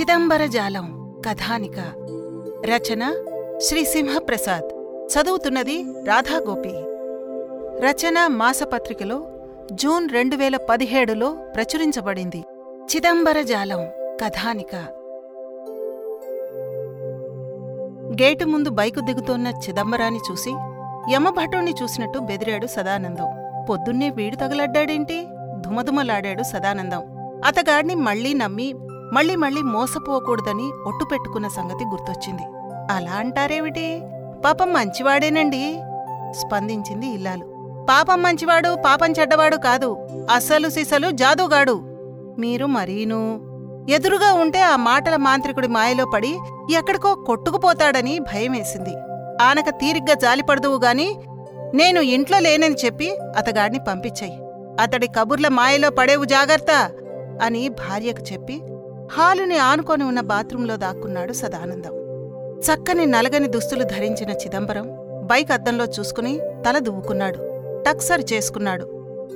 చిదంబరజాలం కథానిక రచన శ్రీ సింహప్రసాద్ చదువుతున్నది రాధాగోపి. రచన మాసపత్రికలో జూన్ రెండు వేల పదిహేడులో ప్రచురించబడింది. చిదంబరజాలం కథానిక. గేటు ముందు బైకు దిగుతోన్న చిదంబరాన్ని చూసి యమభటుణ్ణి చూసినట్టు బెదిరాడు సదానందం. పొద్దున్నే వీడు తగలడ్డాడేంటి? ధుమధుమలాడాడు సదానందం. అతగాడిని మళ్ళీ నమ్మి మళ్ళీ మళ్ళీ మోసపోకూడదని ఒట్టు పెట్టుకున్న సంగతి గుర్తొచ్చింది. అలా అంటారేమిటి? పాపం మంచివాడేనండి స్పందించింది ఇల్లాలు. పాపం మంచివాడు పాపం చెడ్డవాడు కాదు అసలు సిసలు జాదుగాడు. మీరు మరీను? ఎదురుగా ఉంటే ఆ మాటల మాంత్రికుడి మాయలో పడి ఎక్కడికో కొట్టుకుపోతాడని భయమేసింది. ఆనక తీరిగ్గా జాలిపడదువు గాని నేను ఇంట్లో లేనని చెప్పి అతగాడిని పంపించాయి. అతడి కబుర్ల మాయలో పడేవు జాగ్రత్త అని భార్యకు చెప్పి హాలుని ఆనుకొని ఉన్న బాత్రూంలో దాక్కున్నాడు సదానందం. చక్కని నలగని దుస్తులు ధరించిన చిదంబరం బైక్ అద్దంలో చూసుకుని తల దువ్వుకున్నాడు. టక్సర్ చేసుకున్నాడు.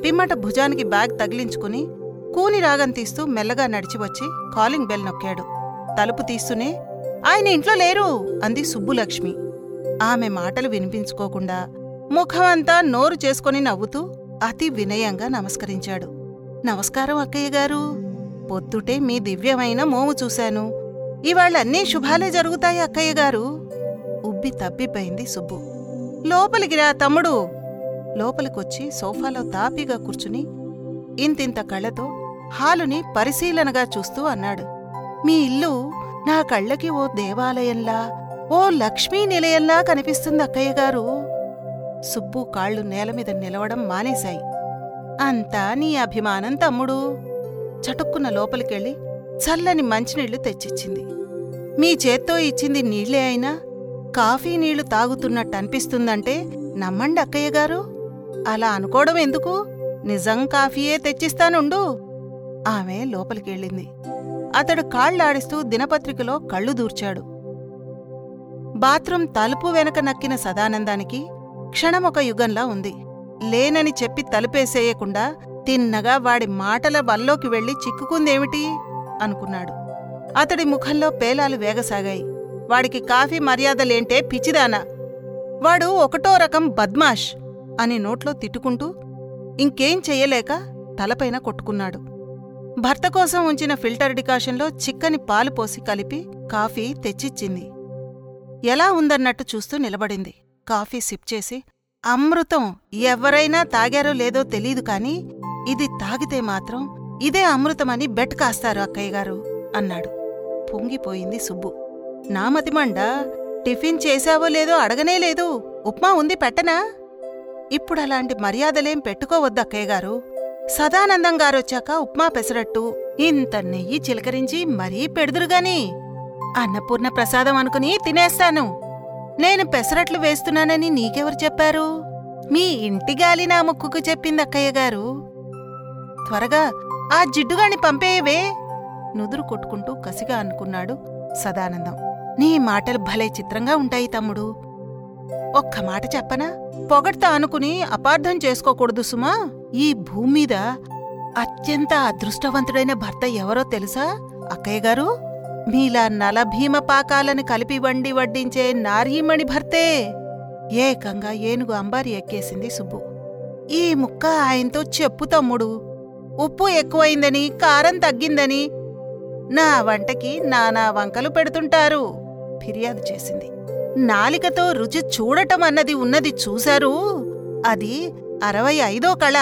పిమ్మట భుజానికి బ్యాగ్ తగిలించుకుని కూని రాగం తీస్తూ మెల్లగా నడిచివచ్చి కాలింగ్ బెల్ నొక్కాడు. తలుపు తీస్తూనే ఆయన ఇంట్లో లేరు అంది సుబ్బులక్ష్మి. ఆమె మాటలు వినిపించుకోకుండా ముఖమంతా నోరు చేసుకుని నవ్వుతూ అతి వినయంగా నమస్కరించాడు. నమస్కారం అక్కయ్య గారు. పొద్దుటే మీ దివ్యమైన మోము చూశాను. ఇవాళ్ళన్నీ శుభాలే జరుగుతాయి అక్కయ్య గారు. ఉబ్బి తప్పిపోయింది సుబ్బు. లోపలికి రా తమ్ముడు. లోపలికొచ్చి సోఫాలో తాపీగా కూర్చుని ఇంతింత కళ్ళతో హాలుని పరిశీలనగా చూస్తూ అన్నాడు. మీ ఇల్లు నా కళ్ళకి ఓ దేవాలయంలా ఓ లక్ష్మీ నిలయంలా కనిపిస్తుంది అక్కయ్య గారు. సుబ్బు కాళ్ళు నేలమీద నిలవడం మానేశాయి. అంతా నీ అభిమానం తమ్ముడు. చటుక్కున లోపలికెళ్ళి చల్లని మంచినీళ్ళు తెచ్చిచ్చింది. మీ చేత్తో ఇచ్చింది నీళ్ళే అయినా కాఫీ నీళ్ళు తాగుతున్నట్టు అనిపిస్తుందంటే నమ్మండి అక్కయ్య గారు. అలా అనుకోవడం ఎందుకు? నిజం కాఫీయే తెచ్చిస్తానుండు. ఆమె లోపలికెళ్ళింది. అతడు కాళ్ళాడిస్తూ దినపత్రికలో కళ్ళు దూర్చాడు. బాత్రూం తలుపు వెనక నక్కిన సదానందానికి క్షణమొక యుగంలా ఉంది. లేనని చెప్పి తలుపేసేయకుండా తిన్నగా వాడి మాటల వల్లోకి వెళ్ళి చిక్కుకుందేమిటి? అనుకున్నాడు. అతడి ముఖంలో పేలాలు వేగసాగాయి. వాడికి కాఫీ మర్యాదలేంటే పిచ్చిదానా? వాడు ఒకటో రకం బద్మాష్ అని నోట్లో తిట్టుకుంటూ ఇంకేం చెయ్యలేక తలపైన కొట్టుకున్నాడు. భర్త కోసం ఉంచిన ఫిల్టర్ డికాషన్లో చిక్కని పాలు పోసి కలిపి కాఫీ తెచ్చిచ్చింది. ఎలా ఉందన్నట్టు చూస్తూ నిలబడింది. కాఫీ సిప్ చేసి అమృతం ఎవరైనా తాగారో లేదో తెలీదు కాని ఇది తాగితే మాత్రం ఇదే అమృతమని బెట్ కాస్తారు అక్కయ్య గారు అన్నాడు. పొంగిపోయింది సుబ్బు. నామతిమండా టిఫిన్ చేశావో లేదో అడగనే లేదు. ఉప్మా ఉంది పెట్టనా? ఇప్పుడలాంటి మర్యాదలేం పెట్టుకోవద్దు అక్కయ్య గారు. సదానందం గారొచ్చాక ఉప్మా పెసరట్టు ఇంత నెయ్యి చిలకరించి మరీ పెడుదురుగాని. అన్నపూర్ణ ప్రసాదం అనుకుని తినేస్తాను. నేను పెసరట్లు వేస్తున్నానని నీకెవరు చెప్పారు? మీ ఇంటి గాలి నా ముక్కుకు చెప్పింది అక్కయ్య గారు. త్వరగా ఆ జిడ్డుగాని పంపేయవే నుదురు కొట్టుకుంటూ కసిగా అనుకున్నాడు సదానందం. నీ మాటలు భలే చిత్రంగా ఉంటాయి తమ్ముడు. ఒక్క మాట చెప్పనా? పొగడ్తా అనుకుని అపార్థం చేసుకోకూడదు సుమా. ఈ భూమ్మీద అత్యంత అదృష్టవంతుడైన భర్త ఎవరో తెలుసా అక్కయ్య గారు? మీలా నలభీమ పాకాలను కలిపి వండి వడ్డించే నారీమణి భర్తే. ఏకంగా ఏనుగు అంబారి ఎక్కేసింది సుబ్బు. ఈ ముక్క ఆయనతో చెప్పు తమ్ముడు. ఉప్పు ఎక్కువైందని కారం తగ్గిందని. నా వంటకి నానా వంకలు పెడుతుంటారు ఫిర్యాదు చేసింది. నాలికతో రుచి చూడటం అన్నది ఉన్నది చూశారు? అది అరవై ఐదో కళ.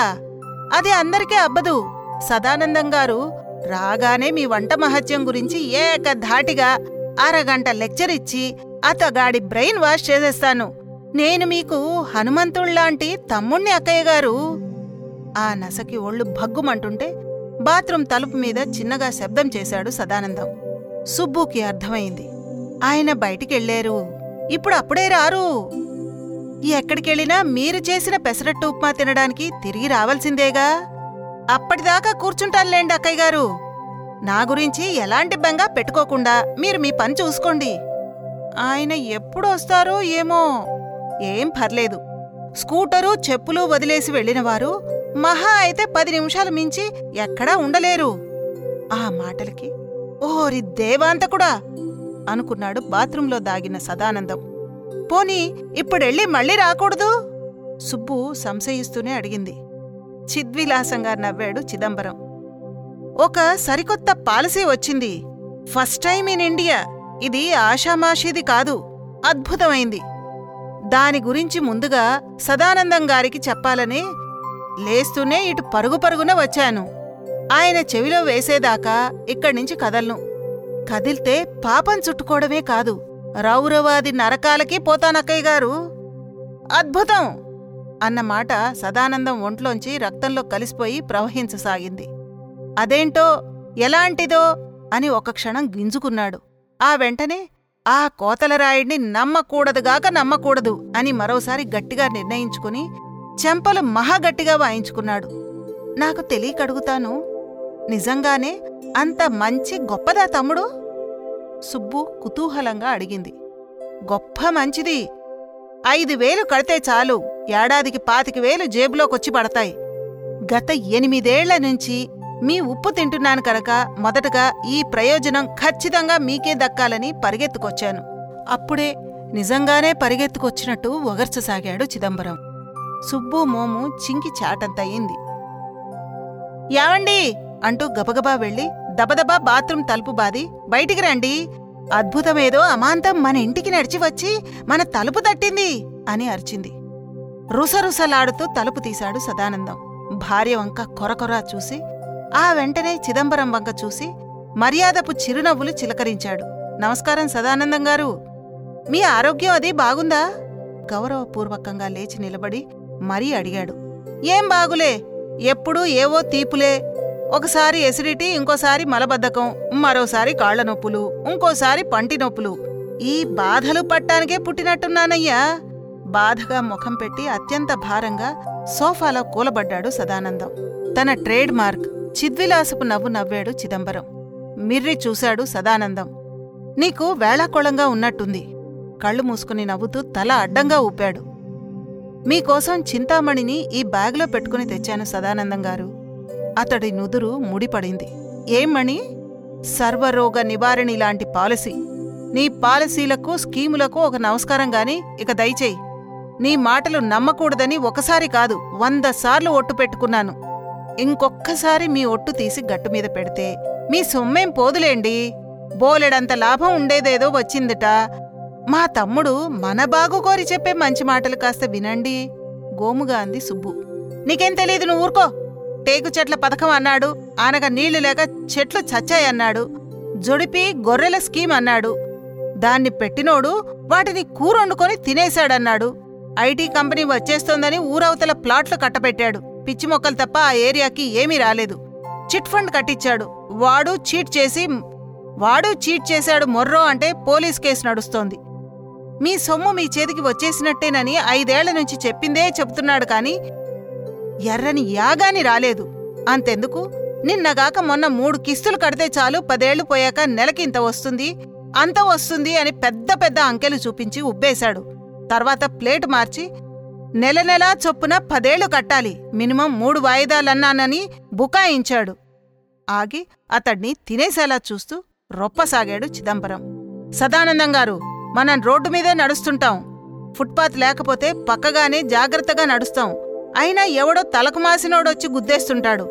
అది అందరికీ అబ్బదు. సదానందం గారు రాగానే మీ వంట మహత్యం గురించి ఏకధాటిగా అరగంట లెక్చర్ ఇచ్చి అతగాడి బ్రెయిన్ వాష్ చేసేస్తాను. నేను మీకు హనుమంతుళ్ళాంటి తమ్ముణ్ణి అక్కయ్య గారు. ఆ నసకి ఒళ్ళు భగ్గుమంటుంటే బాత్రూం తలుపు మీద చిన్నగా శబ్దం చేశాడు సదానందం. సుబ్బుకి అర్థమైంది. ఆయన బయటికెళ్ళారు ఇప్పుడు అప్పుడే రారు. ఎక్కడికెళ్ళినా మీరు చేసిన పెసరట్టు ఉప్మా తినడానికి తిరిగి రావాల్సిందేగా? అప్పటిదాకా కూర్చుంటానులేండి అక్కయ్య గారు. నా గురించి ఎలాంటి బెంగా పెట్టుకోకుండా మీరు మీ పని చూసుకోండి. ఆయన ఎప్పుడు వస్తారో ఏమో. ఏం పర్లేదు. స్కూటరు చెప్పులు వదిలేసి వెళ్ళినవారు మహా అయితే పది నిమిషాలు మించి ఎక్కడా ఉండలేరు. ఆ మాటలకి ఓరి దేవాంతకుడా! అనుకున్నాడు బాత్రూంలో దాగిన సదానందం. పోనీ ఇప్పుడెళ్ళి మళ్ళీ రాకూడదు? సుబ్బు సంశయిస్తూనే అడిగింది. చిద్విలాసంగా నవ్వాడు చిదంబరం. ఒక సరికొత్త పాలసీ వచ్చింది. First time in India. ఇది ఆషామాషీది కాదు. అద్భుతమైంది. దాని గురించి ముందుగా సదానందం గారికి చెప్పాలని లేస్తూనే ఇటు పరుగు పరుగున వచ్చాను. ఆయన చెవిలో వేసేదాకా ఇక్కడ్నించి కదల్ను. కదిల్తే పాపం చుట్టుకోవడమే కాదు. రౌరవాది నరకాలకి పోతానక్కయ్య గారు. అద్భుతం! అన్నమాట సదానందం ఒంట్లోంచి రక్తంలో కలిసిపోయి ప్రవహించసాగింది. అదేంటో? ఎలాంటిదో? అని ఒక క్షణం గింజుకున్నాడు. ఆ వెంటనే ఆ కోతలరాయుడిని నమ్మకూడదుగాక నమ్మకూడదు అని మరోసారి గట్టిగా నిర్ణయించుకుని చెంపలు మహాగట్టిగా వాయించుకున్నాడు. నాకు తెలియకడుగుతాను. నిజంగానే అంత మంచి గొప్పదా తమ్ముడు? సుబ్బు కుతూహలంగా అడిగింది. గొప్ప మంచిది. ఐదు వేలు కడితే చాలు. ఏడాదికి పాతిక వేలు జేబులోకొచ్చి పడతాయి. గత ఎనిమిదేళ్ళ నుంచి మీ ఉప్పు తింటున్నాను కనుక మొదటగా ఈ ప్రయోజనం ఖచ్చితంగా మీకే దక్కాలని పరిగెత్తుకొచ్చాను. అప్పుడే నిజంగానే పరిగెత్తుకొచ్చినట్టు ఒగర్చసాగాడు చిదంబరం. సుబ్బు మోము చింకి చాటంతయింది యావండి అంటూ గబగబా వెళ్ళి దబదబా బాత్రూం తలుపు బాది బయటికి రండి. అద్భుతమేదో అమాంతం మన ఇంటికి నడిచి వచ్చి మన తలుపు తట్టింది అని అరిచింది. రుసరుసలాడుతూ తలుపు తీశాడు సదానందం. భార్య వంక కొరకొరా చూసి ఆ వెంటనే చిదంబరం వంక చూసి మర్యాదపు చిరునవ్వులు చిలకరించాడు. నమస్కారం సదానందం గారు. మీ ఆరోగ్యం అది బాగుందా? గౌరవపూర్వకంగా లేచి నిలబడి మరీ అడిగాడు. ఏం బాగులే ఎప్పుడూ ఏవో తీపులే. ఒకసారి ఎసిడిటీ ఇంకోసారి మలబద్ధకం మరోసారి కాళ్ళ నొప్పులు ఇంకోసారి పంటి నొప్పులు. ఈ బాధలు పట్టానికే పుట్టినట్టున్నానయ్యా. బాధగా ముఖం పెట్టి అత్యంత భారంగా సోఫాలో కూలబడ్డాడు సదానందం. తన ట్రేడ్ మార్క్ చిద్విలాసపు నవ్వు నవ్వాడు చిదంబరం. మిర్రి చూశాడు సదానందం. నీకు వేళాకోళంగా ఉన్నట్టుంది. కళ్ళు మూసుకుని నవ్వుతూ తల అడ్డంగా ఊపాడు. మీకోసం చింతామణిని ఈ బ్యాగ్లో పెట్టుకుని తెచ్చాను సదానందం గారు. అతడి నుదురు ముడిపడింది. ఏం మణి సర్వరోగ నివారణి లాంటి పాలసీ. నీ పాలసీలకు స్కీములకు ఒక నమస్కారం గాని ఇక దయచేయి. నీ మాటలు నమ్మకూడదని ఒకసారి కాదు వంద సార్లు ఒట్టు పెట్టుకున్నాను. ఇంకొక్కసారి మీ ఒట్టు తీసి గట్టుమీద పెడితే మీ సొమ్మేం పోదులేండి? బోలెడంత లాభం ఉండేదేదో వచ్చిందిట. మా తమ్ముడు మన బాగు కోరి చెప్పే మంచి మాటలు కాస్త వినండి గోముగా అంది సుబ్బు. నీకేం తెలీదు నువ్వు ఊరుకో. టేకు చెట్ల పథకం అన్నాడు ఆనగ నీళ్ళు లేక చెట్లు చచ్చాయన్నాడు జొడిపి గొర్రెల స్కీమ్ అన్నాడు. దాన్ని పెట్టినోడు వాటిని కూరొండుకొని తినేశాడన్నాడు. ఐటీ కంపెనీ వచ్చేస్తోందని ఊరవతల ప్లాట్లు కట్టబెట్టాడు. పిచ్చి మొక్కలు తప్ప ఆ ఏరియాకి ఏమీ రాలేదు. చిట్ ఫండ్ కట్టించాడు. వాడు చీట్ చేసి వాడు చీట్ చేశాడు మొర్రో అంటే పోలీస్ కేసు నడుస్తోంది. మీ సొమ్ము మీ చేతికి వచ్చేసినట్టేనని ఐదేళ్ళ నుంచి చెప్పిందే చెప్తున్నాడు కాని ఎర్రని యాగాని రాలేదు. అంతెందుకు? నిన్నగాక మొన్న మూడు కిస్తులు కడితే చాలు పదేళ్ళు పోయాక నెలకి ఇంత వస్తుంది అంత వస్తుంది అని పెద్ద పెద్ద అంకెలు చూపించి ఉబ్బేశాడు. తర్వాత ప్లేట్ మార్చి నెల నెలా చొప్పున పదేళ్ళు కట్టాలి. మినిమం మూడు వాయిదాలన్నానని బుకాయించాడు. ఆగి అతడ్ని తినేసేలా చూస్తూ రొప్పసాగాడు చిదంబరం. సదానందం గారు మనం రోడ్డు మీదే నడుస్తుంటాం. ఫుట్పాత్ లేకపోతే పక్కగానే జాగ్రత్తగా నడుస్తాం. అయినా ఎవడో తలకు మాసినోడొచ్చి గుద్దేస్తుంటాడు.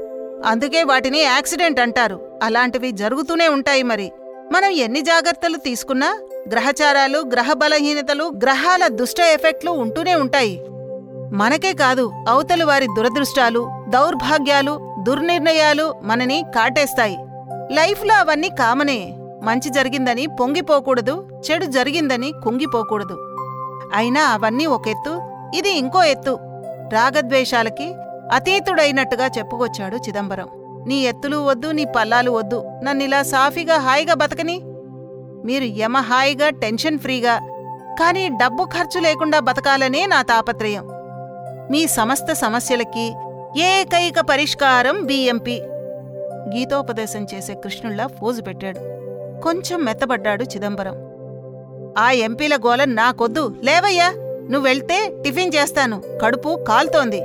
అందుకే వాటిని యాక్సిడెంట్ అంటారు. అలాంటివి జరుగుతూనే ఉంటాయి మరి. మనం ఎన్ని జాగ్రత్తలు తీసుకున్నా గ్రహచారాలు గ్రహ బలహీనతలు గ్రహాల దుష్ట ఎఫెక్ట్లు ఉంటూనే ఉంటాయి. మనకే కాదు అవతలి వారి దురదృష్టాలు దౌర్భాగ్యాలు దుర్నిర్ణయాలు మనని కాటేస్తాయి. లైఫ్లో అవన్నీ కామనే. మంచి జరిగిందని పొంగిపోకూడదు చెడు జరిగిందని కుంగిపోకూడదు. అయినా అవన్నీ ఒక ఎత్తు ఇది ఇంకో ఎత్తు. రాగద్వేషాలకి అతీతుడైనట్టుగా చెప్పుకొచ్చాడు చిదంబరం. నీ ఎత్తులు వద్దు నీ పల్లాలు వద్దు. నన్నిలా సాఫీగా హాయిగా బతకని మీరు యమ హాయిగా టెన్షన్ ఫ్రీగా కానీ డబ్బు ఖర్చు లేకుండా బతకాలనే నా తాపత్రయం. మీ సమస్త సమస్యలకి ఏకైక పరిష్కారం బిఎంపి గీతోపదేశం చేసే కృష్ణుల్లా ఫోజు పెట్టాడు. కొంచెం మెత్తబడ్డాడు చిదంబరం. ఆ ఎంపీల గోల నాకొద్దు. లేవయ్యా నువ్వెళ్తే టిఫిన్ చేస్తాను. కడుపు కాలుతోంది.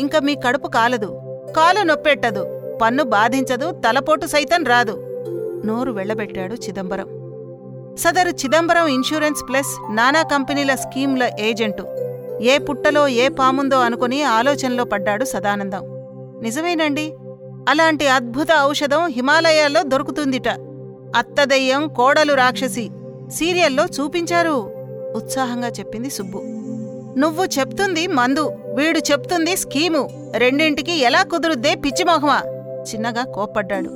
ఇంక మీ కడుపు కాలదు. కాలు నొప్పెట్టదు. పన్ను బాధించదు. తలపోటు సైతం రాదు. నోరు వెళ్ళబెట్టాడు చిదంబరం. సదరు చిదంబరం ఇన్సూరెన్స్ ప్లస్ నానా కంపెనీల స్కీమ్ల ఏజెంటు. ఏ పుట్టలో ఏ పాముందో అనుకుని ఆలోచనలో పడ్డాడు సదానందం. నిజమేనండి? అలాంటి అద్భుత ఔషధం హిమాలయాల్లో దొరుకుతుందిట. అత్తదయ్యం కోడలు రాక్షసి సీరియల్లో చూపించారు. ఉత్సాహంగా చెప్పింది సుబ్బు. నువ్వు చెప్తుంది మందు వీడు చెప్తుంది స్కీము. రెండింటికి ఎలా కుదురుద్దే పిచ్చిమోహమా? చిన్నగా కోప్పడ్డాడు.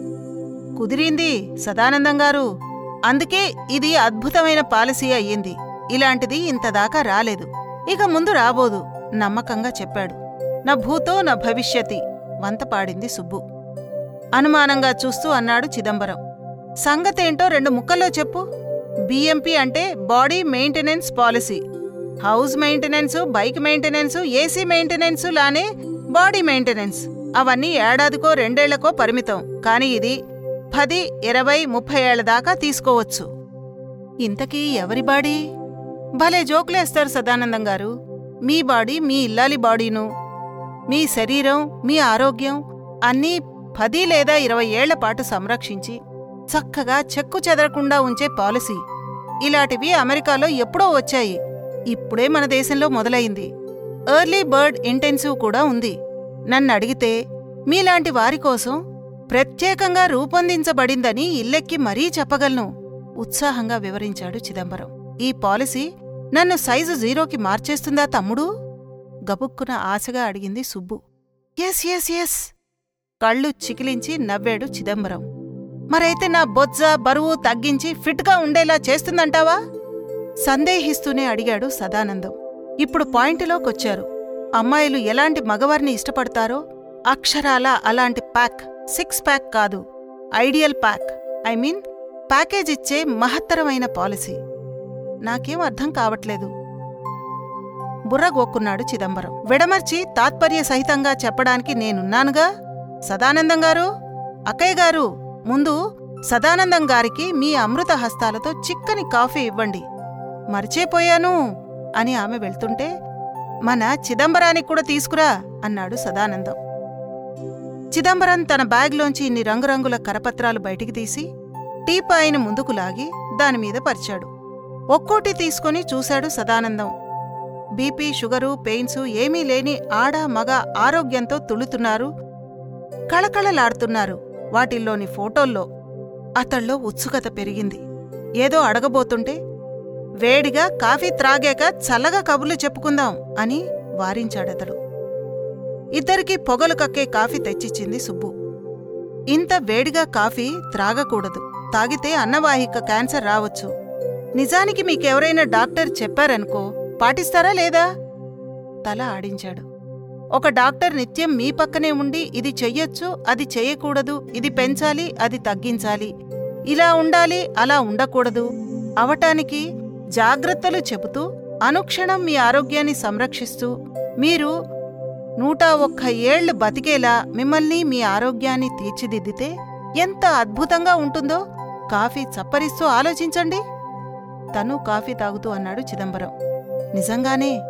కుదిరింది సదానందం గారు. అందుకే ఇది అద్భుతమైన పాలసీ అయ్యింది. ఇలాంటిది ఇంతదాకా రాలేదు. ఇక ముందు రాబోదు నమ్మకంగా చెప్పాడు. నా భూతో నా భవిష్యతి వంత పాడింది సుబ్బు. అనుమానంగా చూస్తూ అన్నాడు చిదంబరం. సంగతేంటో రెండు ముక్కల్లో చెప్పు. బిఎంపి అంటే body maintenance policy. House maintenance bike maintenance AC maintenance లానే బాడీ మెయింటెనెన్స్. అవన్నీ ఏడాదికో రెండేళ్ళకో పరిమితం. కానీ ఇది పది ఇరవై ముప్పై ఏళ్ళ దాకా తీసుకోవచ్చు. ఇంతకీ ఎవరి బాడీ? భలే జోకులేస్తారు సదానందం గారు. మీ బాడీ మీ ఇల్లాలి బాడీను. మీ శరీరం మీ ఆరోగ్యం అన్నీ పది లేదా ఇరవై ఏళ్ళ పాటు సంరక్షించి చక్కగా చెక్కు చెదరకుండా ఉంచే పాలసీ. ఇలాంటివి అమెరికాలో ఎప్పుడో వచ్చాయి. ఇప్పుడే మన దేశంలో మొదలైంది. ఎర్లీ బర్డ్ ఇంటెన్సివ్ కూడా ఉంది. నన్ను అడిగితే మీలాంటి వారి కోసం ప్రత్యేకంగా రూపొందించబడిందని ఇల్లెక్కి మరీ చెప్పగలను ఉత్సాహంగా వివరించాడు చిదంబరం. ఈ పాలసీ నన్ను సైజు జీరోకి మార్చేస్తుందా తమ్ముడు? గబుక్కున ఆశగా అడిగింది సుబ్బు. Yes yes yes. కళ్ళు చికిలించి నవ్వాడు చిదంబరం. మరైతే నా బొజ్జ బరువు తగ్గించి ఫిట్గా ఉండేలా చేస్తుందంటావా? సందేహిస్తూనే అడిగాడు సదానందం. ఇప్పుడు పాయింట్లోకొచ్చారు. అమ్మాయిలు ఎలాంటి మగవారిని ఇష్టపడతారో? అక్షరాల అలాంటి ప్యాక్. సిక్స్ ప్యాక్ కాదు ideal pack. I mean package ఇచ్చే మహత్తరమైన పాలసీ. నాకేం అర్థం కావట్లేదు. బుర్రగోక్కున్నాడు చిదంబరం. విడమర్చి తాత్పర్య సహితంగా చెప్పడానికి నేనున్నానుగా? సదానందం గారు? అక్కయ్య గారు ముందు సదానందం గారికి మీ అమృత హస్తాలతో చిక్కని కాఫీ ఇవ్వండి. మర్చేపోయాను అని ఆమె వెళ్తుంటే మన చిదంబరానికి కూడా తీసుకురా అన్నాడు సదానందం. చిదంబరం తన బ్యాగ్లోంచి ఇన్ని రంగురంగుల కరపత్రాలు బయటికి తీసి టీపాయిని ముందుకు లాగి దానిమీద పరిచాడు. ఒక్కోటి తీసుకొని చూశాడు సదానందం. బీపీ షుగరు పెయిన్స్ ఏమీ లేని ఆడ మగ ఆరోగ్యంతో తుళుతున్నారు కళకళలాడుతున్నారు వాటిల్లోని ఫోటోల్లో. అతళ్ళో ఉత్సుకత పెరిగింది. ఏదో అడగబోతుంటే వేడిగా కాఫీ త్రాగాక చల్లగా కబుర్లు చెప్పుకుందాం అని వారించాడతడు. ఇద్దరికీ పొగలు కక్కే కాఫీ తెచ్చిచ్చింది సుబ్బు. ఇంత వేడిగా కాఫీ త్రాగకూడదు. తాగితే అన్నవాహిక క్యాన్సర్ రావచ్చు. నిజానికి మీకెవరైనా డాక్టర్ చెప్పారనుకో పాటిస్తారా లేదా? తల ఆడించాడు. ఒక డాక్టర్ నిత్యం మీ పక్కనే ఉండి ఇది చెయ్యొచ్చు అది చెయ్యకూడదు ఇది పెంచాలి అది తగ్గించాలి. ఇలా ఉండాలి అలా ఉండకూడదు. అవటానికి జాగ్రత్తలు చెబుతూ అనుక్షణం మీ ఆరోగ్యాన్ని సంరక్షిస్తూ మీరు నూట ఒక్క ఏళ్ళు బతికేలా మిమ్మల్ని మీ ఆరోగ్యాన్ని తీర్చిదిద్దితే ఎంత అద్భుతంగా ఉంటుందో? కాఫీ చప్పరిస్తూ ఆలోచించండి. తను కాఫీ తాగుతూ అన్నాడు చిదంబరం. నిజంగానే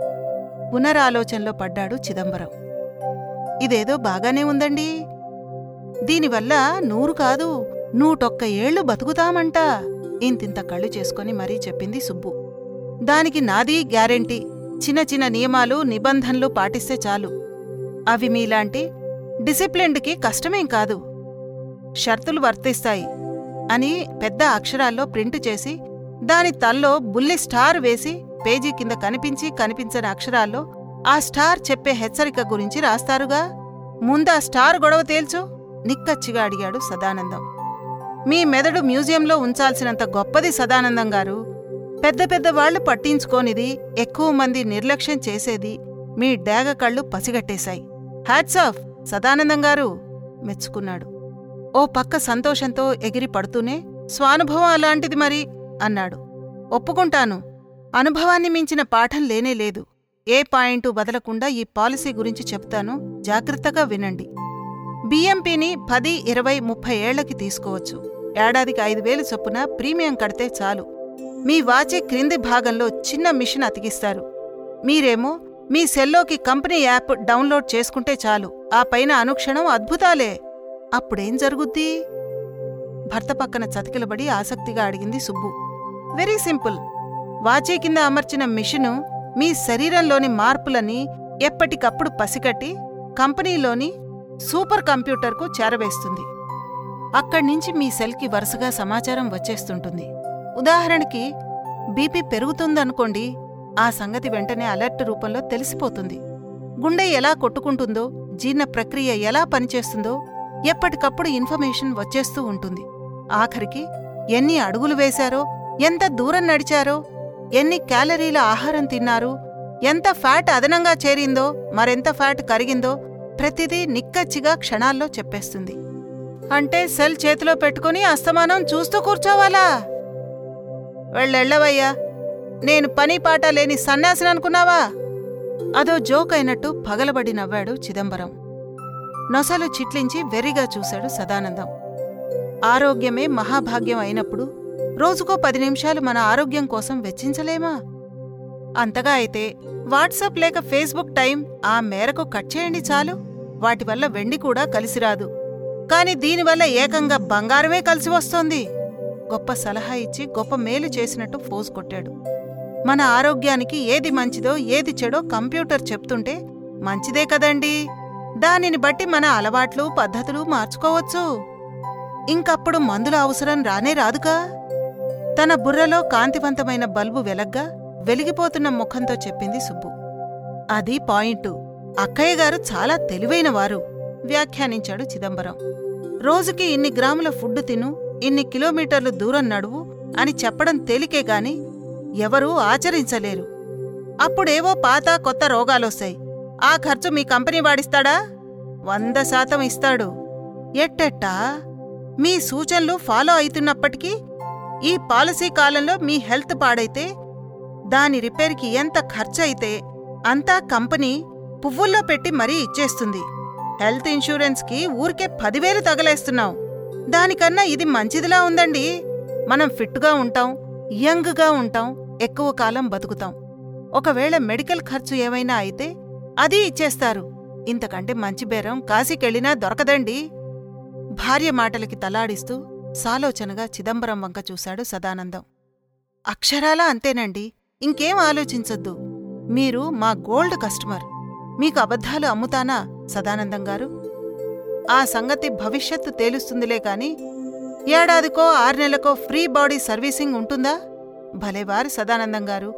పునరాలోచనలో పడ్డాడు చిదంబరం. ఇదేదో బాగానే ఉందండి. దీనివల్ల నూరు కాదు నూటొక్క ఏళ్ళు బతుకుతామంట. ఇంతింత కళ్ళు చేసుకొని మరీ చెప్పింది సుబ్బు. దానికి నాది గ్యారెంటీ. చిన్న చిన్న నియమాలు నిబంధనలు పాటిస్తే చాలు. అవి మీలాంటి డిసిప్లిన్డ్కి కష్టమేం కాదు. షర్తులు వర్తిస్తాయి అని పెద్ద అక్షరాల్లో ప్రింటు చేసి దాని తల్లో బుల్లి స్టార్ వేసి పేజీ కింద కనిపించి కనిపించని అక్షరాల్లో ఆ స్టార్ చెప్పే హెచ్చరిక గురించి రాస్తారుగా? ముందా స్టార్ గొడవ తేల్చు నిక్కచ్చిగా అడిగాడు సదానందం. మీ మెదడు మ్యూజియంలో ఉంచాల్సినంత గొప్పది సదానందం గారు. పెద్ద పెద్ద వాళ్ళు పట్టించుకోనిది ఎక్కువ మంది నిర్లక్ష్యం చేసేది మీ డేగ కళ్ళు పసిగట్టేశాయి. హ్యాట్స్ ఆఫ్ సదానందం గారు మెచ్చుకున్నాడు. ఓ పక్క సంతోషంతో ఎగిరి పడుతూనే స్వానుభవం అలాంటిది మరి అన్నాడు. ఒప్పుకుంటాను అనుభవాన్ని మించిన పాఠం లేనే లేదు. ఏ పాయింటు వదలకుండా ఈ పాలసీ గురించి చెప్తాను జాగ్రత్తగా వినండి. బిఎంపీని పది ఇరవై ముప్పై ఏళ్ళకి తీసుకోవచ్చు. ఏడాదికి ఐదు వేలు చొప్పున ప్రీమియం కడితే చాలు. మీ వాచే క్రింది భాగంలో చిన్న మిషన్ అతికిస్తారు. మీరేమో మీ సెల్లోకి కంపెనీ యాప్ డౌన్లోడ్ చేసుకుంటే చాలు. ఆ పైన అనుక్షణం అద్భుతాలే. అప్పుడేం జరుగుద్ది? భర్త పక్కన చతికిలబడి ఆసక్తిగా అడిగింది సుబ్బు. Very simple. వాచీ కింద అమర్చిన మిషను మీ శరీరంలోని మార్పులని ఎప్పటికప్పుడు పసిగట్టి కంపెనీలోని సూపర్ కంప్యూటర్కు చేరవేస్తుంది. అక్కడ్నుంచి మీ సెల్కి వరుసగా సమాచారం వచ్చేస్తుంటుంది. ఉదాహరణకి బీపీ పెరుగుతుందనుకోండి ఆ సంగతి వెంటనే అలర్ట్ రూపంలో తెలిసిపోతుంది. గుండె ఎలా కొట్టుకుంటుందో జీర్ణ ప్రక్రియ ఎలా పనిచేస్తుందో ఎప్పటికప్పుడు ఇన్ఫర్మేషన్ వచ్చేస్తూ ఉంటుంది. ఆఖరికి ఎన్ని అడుగులు వేశారో ఎంత దూరం నడిచారో ఎన్ని క్యాలరీల ఆహారం తిన్నారు ఎంత ఫ్యాట్ అదనంగా చేరిందో మరెంత ఫ్యాట్ కరిగిందో ప్రతిదీ నిక్కచ్చిగా క్షణాల్లో చెప్పేస్తుంది. అంటే సెల్ చేతిలో పెట్టుకుని అస్తమానం చూస్తూ కూర్చోవాలా? వెళ్ళెళ్ళవయ్యా. నేను పని పాట లేని సన్యాసిని అనుకున్నావా? అదో జోక్ అయినట్టు పగలబడి నవ్వాడు చిదంబరం. నొసలు చిట్లించి వెర్రిగా చూశాడు సదానందం. ఆరోగ్యమే మహాభాగ్యం అయినప్పుడు రోజుకో పది నిమిషాలు మన ఆరోగ్యం కోసం వెచ్చించలేమా? అంతగా అయితే వాట్సాప్ లేక ఫేస్బుక్ టైం ఆ మేరకు కట్ చేయండి చాలు. వాటి వల్ల వెండి కూడా కలిసిరాదు కాని దీనివల్ల ఏకంగా బంగారమే కలిసి వస్తోంది. గొప్ప సలహా ఇచ్చి గొప్ప మేలు చేసినట్టు ఫోజ్ కొట్టాడు. మన ఆరోగ్యానికి ఏది మంచిదో ఏది చెడో కంప్యూటర్ చెప్తుంటే మంచిదే కదండి. దానిని బట్టి మన అలవాట్లు పద్ధతులు మార్చుకోవచ్చు. ఇంకప్పుడు మందుల అవసరం రానే రాదుగా. తన బుర్రలో కాంతివంతమైన బల్బు వెలగ్గా వెలిగిపోతున్న ముఖంతో చెప్పింది సుబ్బు. అది పాయింటు. అక్కయ్య గారు చాలా తెలివైనవారు వ్యాఖ్యానించాడు చిదంబరం. రోజుకి ఇన్ని గ్రాముల ఫుడ్ తిను ఇన్ని కిలోమీటర్లు దూరం నడువు అని చెప్పడం తేలికే గాని ఎవరూ ఆచరించలేరు. అప్పుడేవో పాత కొత్త రోగాలొస్తాయి. ఆ ఖర్చు మీ కంపెనీ వాడిస్తాడా? వంద శాతం ఇస్తాడు. ఎట్టెట్టా? మీ సూచనలు ఫాలో అవుతున్నప్పటికీ ఈ పాలసీ కాలంలో మీ హెల్త్ పాడైతే దాని రిపేర్కి ఎంత ఖర్చయితే అంతా కంపెనీ పువ్వుల్లో పెట్టి మరీ ఇచ్చేస్తుంది. హెల్త్ ఇన్సూరెన్స్కి ఊరికే పదివేలు తగలేస్తున్నావు దానికన్నా ఇది మంచిదిలా ఉందండి. మనం ఫిట్గా ఉంటాం యంగ్గా ఉంటాం ఎక్కువ కాలం బతుకుతాం. ఒకవేళ మెడికల్ ఖర్చు ఏమైనా అయితే అది ఇచ్చేస్తారు. ఇంతకంటే మంచి బేరం కాశీకెళ్ళినా దొరకదండి. భార్య మాటలకి తలాడిస్తూ సాలోచనగా చిదంబరం వంక చూశాడు సదానందం. అక్షరాలా అంతేనండి. ఇంకేం ఆలోచించొద్దు. మీరు మా గోల్డ్ కస్టమర్. మీకు అబద్ధాలు అమ్ముతానా సదానందం గారు? ఆ సంగతి భవిష్యత్తు తేలుస్తుందిలే కాని ఏడాదికో ఆరు నెలకో ఫ్రీ బాడీ సర్వీసింగ్ ఉంటుందా? భలేవారు సదానందం గారు.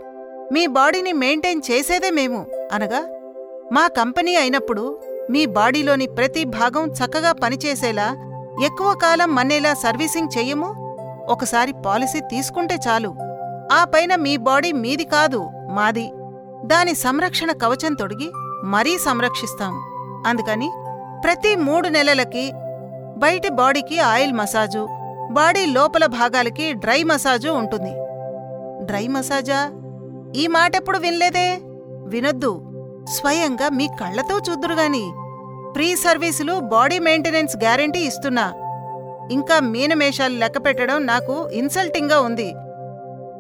మీ బాడీని మెయింటైన్ చేసేదే మేము అనగా మా కంపెనీ అయినప్పుడు మీ బాడీలోని ప్రతి భాగం చక్కగా పనిచేసేలా ఎక్కువ కాలం మన్నేలా సర్వీసింగ్ చెయ్యము ఒకసారి పాలసీ తీసుకుంటే చాలు. ఆ పైన మీ బాడీ మీది కాదు మాది. దాని సంరక్షణ కవచం తొడిగి మరీ సంరక్షిస్తాం. అందుకని ప్రతి మూడు నెలలకి బయటి బాడీకి ఆయిల్ మసాజు బాడీ లోపల భాగాలకి డ్రై మసాజు ఉంటుంది. డ్రై మసాజా? ఈ మాటెప్పుడు వినలేదే? వినొద్దు. స్వయంగా మీ కళ్ళతో చూద్దురుగాని ప్రీ సర్వీసులు బాడీ మెయింటెనెన్స్ గ్యారెంటీ ఇస్తున్నా. ఇంకా మీనమేషాలు లెక్క పెట్టడం నాకు ఇన్సల్టింగ్గా ఉంది.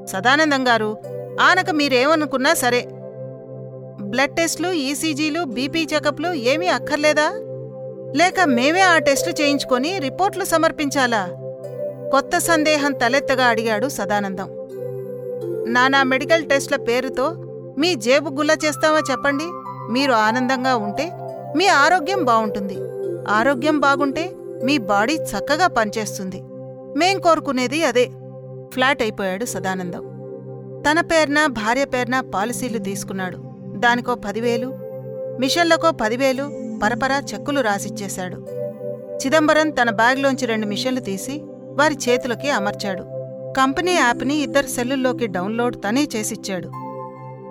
సదానందం గారు ఆనక మీరేమనుకున్నా సరే. బ్లడ్ టెస్ట్లు ఈసీజీలు బీపీ చెకప్లు ఏమీ అక్కర్లేదా? లేక మేమే ఆ టెస్టు చేయించుకొని రిపోర్ట్లు సమర్పించాలా? కొత్త సందేహం తలెత్తగా అడిగాడు సదానందం. నానా మెడికల్ టెస్ట్ల పేరుతో మీ జేబు గుల్ల చేస్తామా చెప్పండి? మీరు ఆనందంగా ఉంటే మీ ఆరోగ్యం బాగుంటుంది. ఆరోగ్యం బాగుంటే మీ బాడీ చక్కగా పనిచేస్తుంది. మేం కోరుకునేది అదే. ఫ్లాట్ అయిపోయాడు సదానందం. తన పేర్న భార్య పేర్న పాలసీలు తీసుకున్నాడు. దానికో పదివేలు మిషన్లకో పదివేలు పరపరా చెక్కులు రాసిచ్చేశాడు. చిదంబరం తన బ్యాగ్లోంచి రెండు మిషన్లు తీసి వారి చేతులకి అమర్చాడు. కంపెనీ యాప్ని ఇద్దరు సెల్లుల్లోకి డౌన్లోడ్ తనే చేసిచ్చాడు.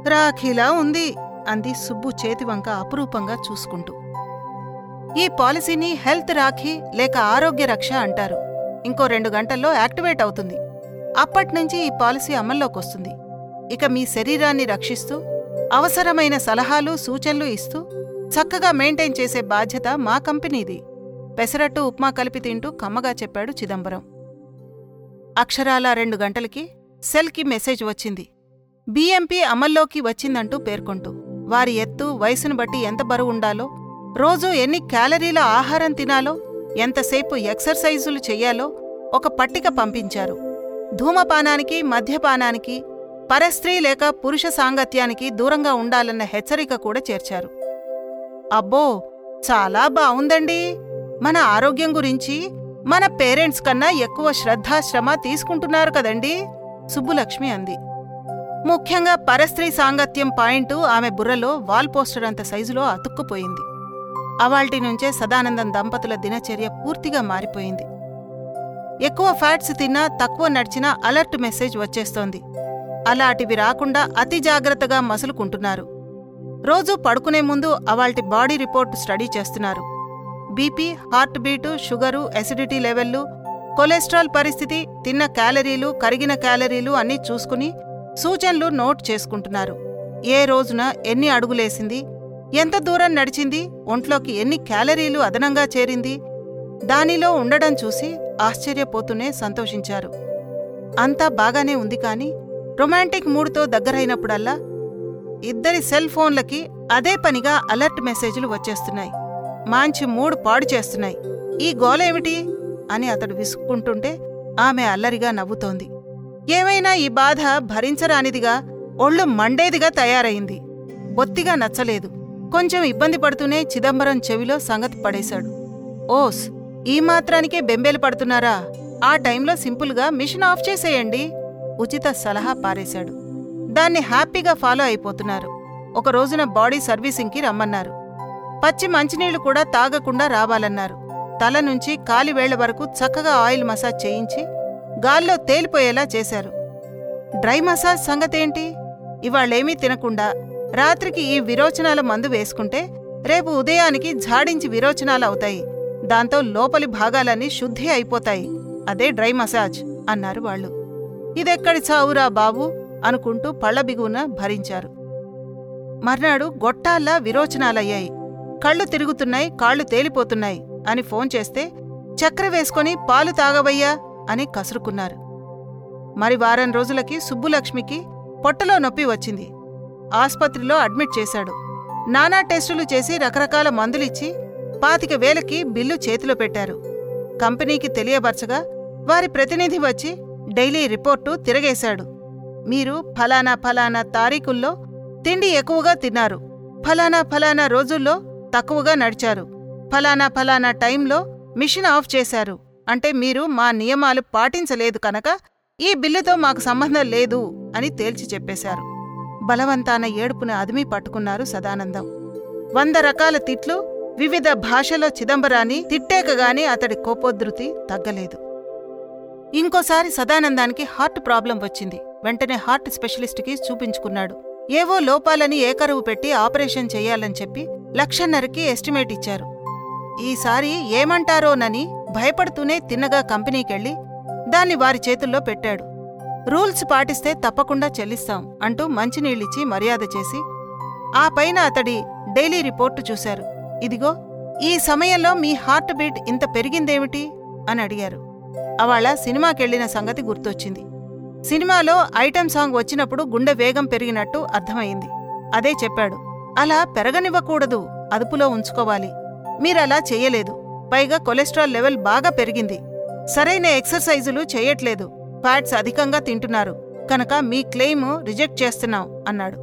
రాఖీలా ఉంది అంది సుబ్బు చేతివంక అపురూపంగా చూసుకుంటూ. ఈ పాలసీని హెల్త్ రాఖీ లేక ఆరోగ్య రక్ష అంటారు. ఇంకో రెండు గంటల్లో యాక్టివేట్ అవుతుంది. అప్పట్నుంచి ఈ పాలసీ అమల్లోకొస్తుంది. ఇక మీ శరీరాన్ని రక్షిస్తూ అవసరమైన సలహాలు సూచనలు ఇస్తూ చక్కగా మెయింటైన్ చేసే బాధ్యత మా కంపెనీది. పెసరట్టు ఉప్మా కలిపి తింటూ కమ్మగా చెప్పాడు చిదంబరం. అక్షరాల రెండు గంటలకి సెల్కి మెసేజ్ వచ్చింది. బీఎంపీ అమల్లోకి వచ్చిందంటూ పేర్కొంటూ వారి ఎత్తు వయసును బట్టి ఎంత బరువు ఉండాలో రోజూ ఎన్ని క్యాలరీల ఆహారం తినాలో ఎంతసేపు ఎక్సర్సైజులు చెయ్యాలో ఒక పట్టిక పంపించారు. ధూమపానానికి మద్యపానానికి పరస్త్రీ లేక పురుష సాంగత్యానికి దూరంగా ఉండాలన్న హెచ్చరిక కూడా చేర్చారు. అబ్బో చాలా బావుందండి! మన ఆరోగ్యం గురించి మన పేరెంట్స్ కన్నా ఎక్కువ శ్రద్ధాశ్రమ తీసుకుంటున్నారు కదండి? సుబ్బులక్ష్మి అంది. ముఖ్యంగా పరస్త్రీ సాంగత్యం పాయింటు ఆమె బుర్రలో వాల్ పోస్టర్ అంత సైజులో అతుక్కుపోయింది. అవాల్టి నుంచే సదానందం దంపతుల దినచర్య పూర్తిగా మారిపోయింది. ఎక్కువ ఫ్యాట్స్ తిన్నా తక్కువ నడిచినా అలర్ట్ మెసేజ్ వచ్చేస్తోంది. అలాంటివి రాకుండా అతి జాగ్రత్తగా మసులుకుంటున్నారు. రోజూ పడుకునే ముందు అవాల్టి బాడీ రిపోర్ట్ స్టడీ చేస్తున్నారు. BP heart beat sugar acidity లెవెల్లు cholesterol పరిస్థితి తిన్న క్యాలరీలు కరిగిన క్యాలరీలు అన్నీ చూసుకుని సూచనలు నోట్ చేసుకుంటున్నారు. ఏ రోజున ఎన్ని అడుగులేసింది ఎంత దూరం నడిచింది ఒంట్లోకి ఎన్ని క్యాలరీలు అదనంగా చేరింది దానిలో ఉండడం చూసి ఆశ్చర్యపోతూనే సంతోషించారు. అంతా బాగానే ఉంది కాని రొమాంటిక్ మూడ్తో దగ్గరైనప్పుడల్లా ఇద్దరి సెల్ ఫోన్లకి అదే పనిగా అలర్ట్ మెసేజ్లు వచ్చేస్తున్నాయి. మాంచి మూడు పాడు చేస్తున్నాయి. ఈ గోలేమిటి అని అతడు విసుక్కుంటుంటే ఆమె అల్లరిగా నవ్వుతోంది. ఏమైనా ఈ బాధ భరించరానిదిగా ఒళ్ళు మండేదిగా తయారైంది. బొత్తిగా నచ్చలేదు. కొంచెం ఇబ్బంది పడుతూనే చిదంబరం చెవిలో సంగతి పడేశాడు. ఓస్ ఈ మాత్రానికే బెంబేలు పడుతున్నారా? ఆ టైంలో సింపుల్గా మిషన్ ఆఫ్ చేసేయండి. ఉచిత సలహా పారేశాడు. దాన్ని హ్యాపీగా ఫాలో అయిపోతున్నారు. ఒక రోజున బాడీ సర్వీసింగ్కి రమ్మన్నారు. పచ్చి మంచినీళ్ళు కూడా తాగకుండా రావాలన్నారు. తల నుంచి కాలివేళ్ళ వరకు చక్కగా ఆయిల్ మసాజ్ చేయించి గాల్లో తేలిపోయేలా చేశారు. Dry massage సంగతేంటి? ఇవాళ్ళేమీ తినకుండా రాత్రికి ఈ విరోచనాల మందు వేసుకుంటే రేపు ఉదయానికి ఝాడించి విరోచనాలు అవుతాయి. దాంతో లోపలి భాగాలన్నీ శుద్ధి అయిపోతాయి. అదే డ్రై మసాజ్ అన్నారు వాళ్ళు. ఇదెక్కడి చావురా బాబు? అనుకుంటూ పళ్ళ బిగువున భరించారు. మర్నాడు గొట్టాల్లా విరోచనాలయ్యాయి. కళ్ళు తిరుగుతున్నాయి కాళ్ళు తేలిపోతున్నాయి అని ఫోన్ చేస్తే చక్కెర వేసుకొని పాలు తాగవయ్యా అని కసురుకున్నారు. మరి వారం రోజులకి సుబ్బులక్ష్మికి పొట్టలో నొప్పి వచ్చింది. ఆస్పత్రిలో అడ్మిట్ చేశాడు. నానా టెస్టులు చేసి రకరకాల మందులిచ్చి పాతిక వేలకి బిల్లు చేతిలో పెట్టారు. కంపెనీకి తెలియబరచగా వారి ప్రతినిధి వచ్చి డైలీ రిపోర్టు తిరగేశాడు. మీరు ఫలానా ఫలానా తారీఖుల్లో తిండి ఎక్కువగా తిన్నారు. ఫలానా ఫలానా రోజుల్లో తక్కువగా నడిచారు. ఫలానా ఫలానా టైంలో మిషన్ ఆఫ్ చేశారు. అంటే మీరు మా నియమాలు పాటించలేదు కనుక ఈ బిల్లుతో మాకు సంబంధం లేదు అని తేల్చి చెప్పేశారు. బలవంతాన ఏడుపున అదిమి పట్టుకున్నారు సదానందం. వంద రకాల తిట్లు వివిధ భాషలో చిదంబరాన్ని తిట్టేకగాని అతడి కోపోద్ధృతి తగ్గలేదు. ఇంకోసారి సదానందానికి హార్ట్ ప్రాబ్లం వచ్చింది. వెంటనే హార్ట్ స్పెషలిస్ట్కి చూపించుకున్నాడు. ఏవో లోపాలని ఏకరువు పెట్టి ఆపరేషన్ చెయ్యాలని చెప్పి లక్షన్నరకి ఎస్టిమేట్ ఇచ్చారు. ఈసారి ఏమంటారోనని భయపడుతూనే తిన్నగా కంపెనీకెళ్ళి దాన్ని వారి చేతుల్లో పెట్టాడు. రూల్స్ పాటిస్తే తప్పకుండా చెల్లిస్తాం అంటూ మంచినీళ్ళిచ్చి మర్యాద చేసి ఆ పైన అతడి డైలీ రిపోర్టు చూశారు. ఇదిగో ఈ సమయంలో మీ హార్ట్ బీట్ ఇంత పెరిగిందేమిటి? అని అడిగారు. అవాళ సినిమాకెళ్ళిన సంగతి గుర్తొచ్చింది. సినిమాలో ఐటెం సాంగ్ వచ్చినప్పుడు గుండె వేగం పెరిగినట్టు అర్థమైంది అదే చెప్పాడు. అలా పెరగనివ్వకూడదు అదుపులో ఉంచుకోవాలి. మీరలా చేయలేదు. పైగా కొలెస్ట్రాల్ లెవెల్ బాగా పెరిగింది. సరైన ఎక్సర్సైజులు చేయట్లేదు. ఫ్యాట్స్ అధికంగా తింటున్నారు. కనుక మీ క్లెయిమ్ రిజెక్ట్ చేస్తున్నాం అన్నాడు.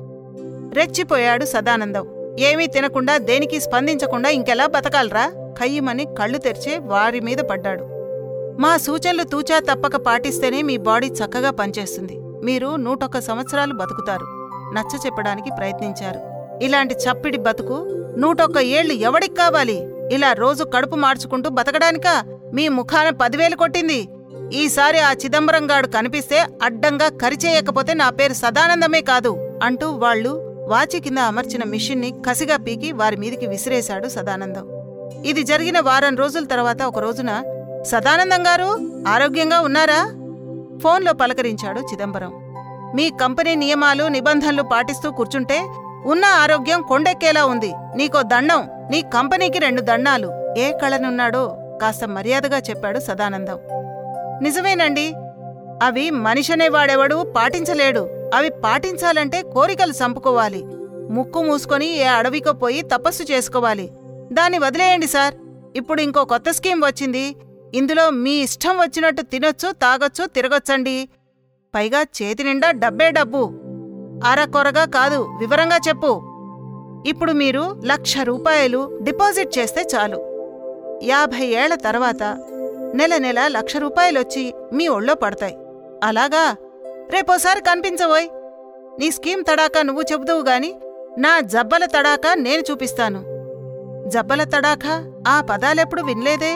రెచ్చిపోయాడు సదానందం. ఏమీ తినకుండా దేనికి స్పందించకుండా ఇంకెలా బతకాలరా? ఖయ్యమని కళ్ళు తెరిచే వారి మీద పడ్డాడు. మా సూచనలు తూచా తప్పక పాటిస్తేనే మీ బాడీ చక్కగా పనిచేస్తుంది. మీరు నూటొక్క సంవత్సరాలు బతుకుతారు నచ్చ చెప్పడానికి ప్రయత్నించారు. ఇలాంటి చప్పిడి బతుకు నూటొక్క ఏళ్ళు ఎవడికి కావాలి? ఇలా రోజు కడుపు మార్చుకుంటూ బతకడానికా? మీ ముఖాన పదివేలు కొట్టింది. ఈసారి ఆ చిదంబరం గాడు కనిపిస్తే అడ్డంగా కరిచేయకపోతే నా పేరు సదానందమే కాదు అంటూ వాళ్ళు వాచి కింద అమర్చిన మిషన్ని కసిగా పీకి వారి మీదికి విసిరేశాడు సదానందం. ఇది జరిగిన వారం రోజుల తర్వాత ఒక రోజున సదానందం గారు ఆరోగ్యంగా ఉన్నారా? ఫోన్లో పలకరించాడు చిదంబరం. మీ కంపెనీ నియమాలు నిబంధనలు పాటిస్తూ కూర్చుంటే ఉన్న ఆరోగ్యం కొండెక్కేలా ఉంది. నీకో దండం నీ కంపెనీకి రెండు దండాలు. ఏ కళనున్నాడో కాస్త మర్యాదగా చెప్పాడు సదానందం. నిజమేనండి అవి మనిషనేవాడెవడు పాటించలేడు. అవి పాటించాలంటే కోరికలు చంపుకోవాలి ముక్కు మూసుకొని ఏ అడవికో పోయి తపస్సు చేసుకోవాలి. దాన్ని వదిలేయండి సార్. ఇప్పుడు ఇంకో కొత్త స్కీమ్ వచ్చింది. ఇందులో మీ ఇష్టం వచ్చినట్టు తినొచ్చు తాగొచ్చు తిరగొచ్చండి. పైగా చేతి నిండా డబ్బే డబ్బు. అరకొరగా కాదు వివరంగా చెప్పు. ఇప్పుడు మీరు లక్ష రూపాయలు డిపాజిట్ చేస్తే చాలు. యాభై ఏళ్ళ తర్వాత నెల నెల లక్ష రూపాయలొచ్చి మీ ఒళ్ళో పడతాయి. అలాగా? రేపోసారి కనిపించవోయ్ నీ స్కీమ్ తడాకా నువ్వు చెబుదువు గాని నా జబ్బల తడాకా నేను చూపిస్తాను. జబ్బల తడాకా? ఆ పదాలెప్పుడు వినలేదే?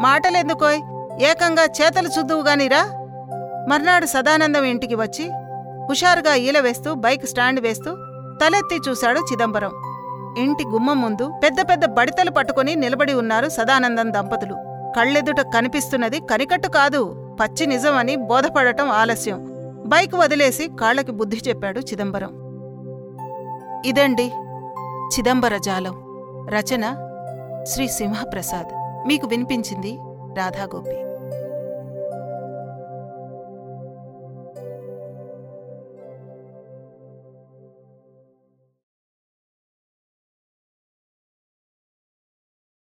మాటలెందుకోయ్? ఏకంగా చేతలు చూద్దువు గానిరా. మర్నాడు సదానందం ఇంటికి వచ్చి హుషారుగా ఈల వేస్తూ బైక్ స్టాండ్ వేస్తూ తలెత్తి చూశాడు చిదంబరం. ఇంటి గుమ్మం ముందు పెద్ద పెద్ద బడితలు పట్టుకుని నిలబడి ఉన్నారు సదానందం దంపతులు. కళ్ళెదుట కనిపిస్తున్నది కనికట్టు కాదు పచ్చి నిజమని బోధపడటం ఆలస్యం. బైక్ వదిలేసి కాళ్ళకి బుద్ధి చెప్పాడు చిదంబరం. ఇదండి చిదంబర జాలం. రచన శ్రీ సింహప్రసాద్. మీకు వినిపించింది రాధాగోపి.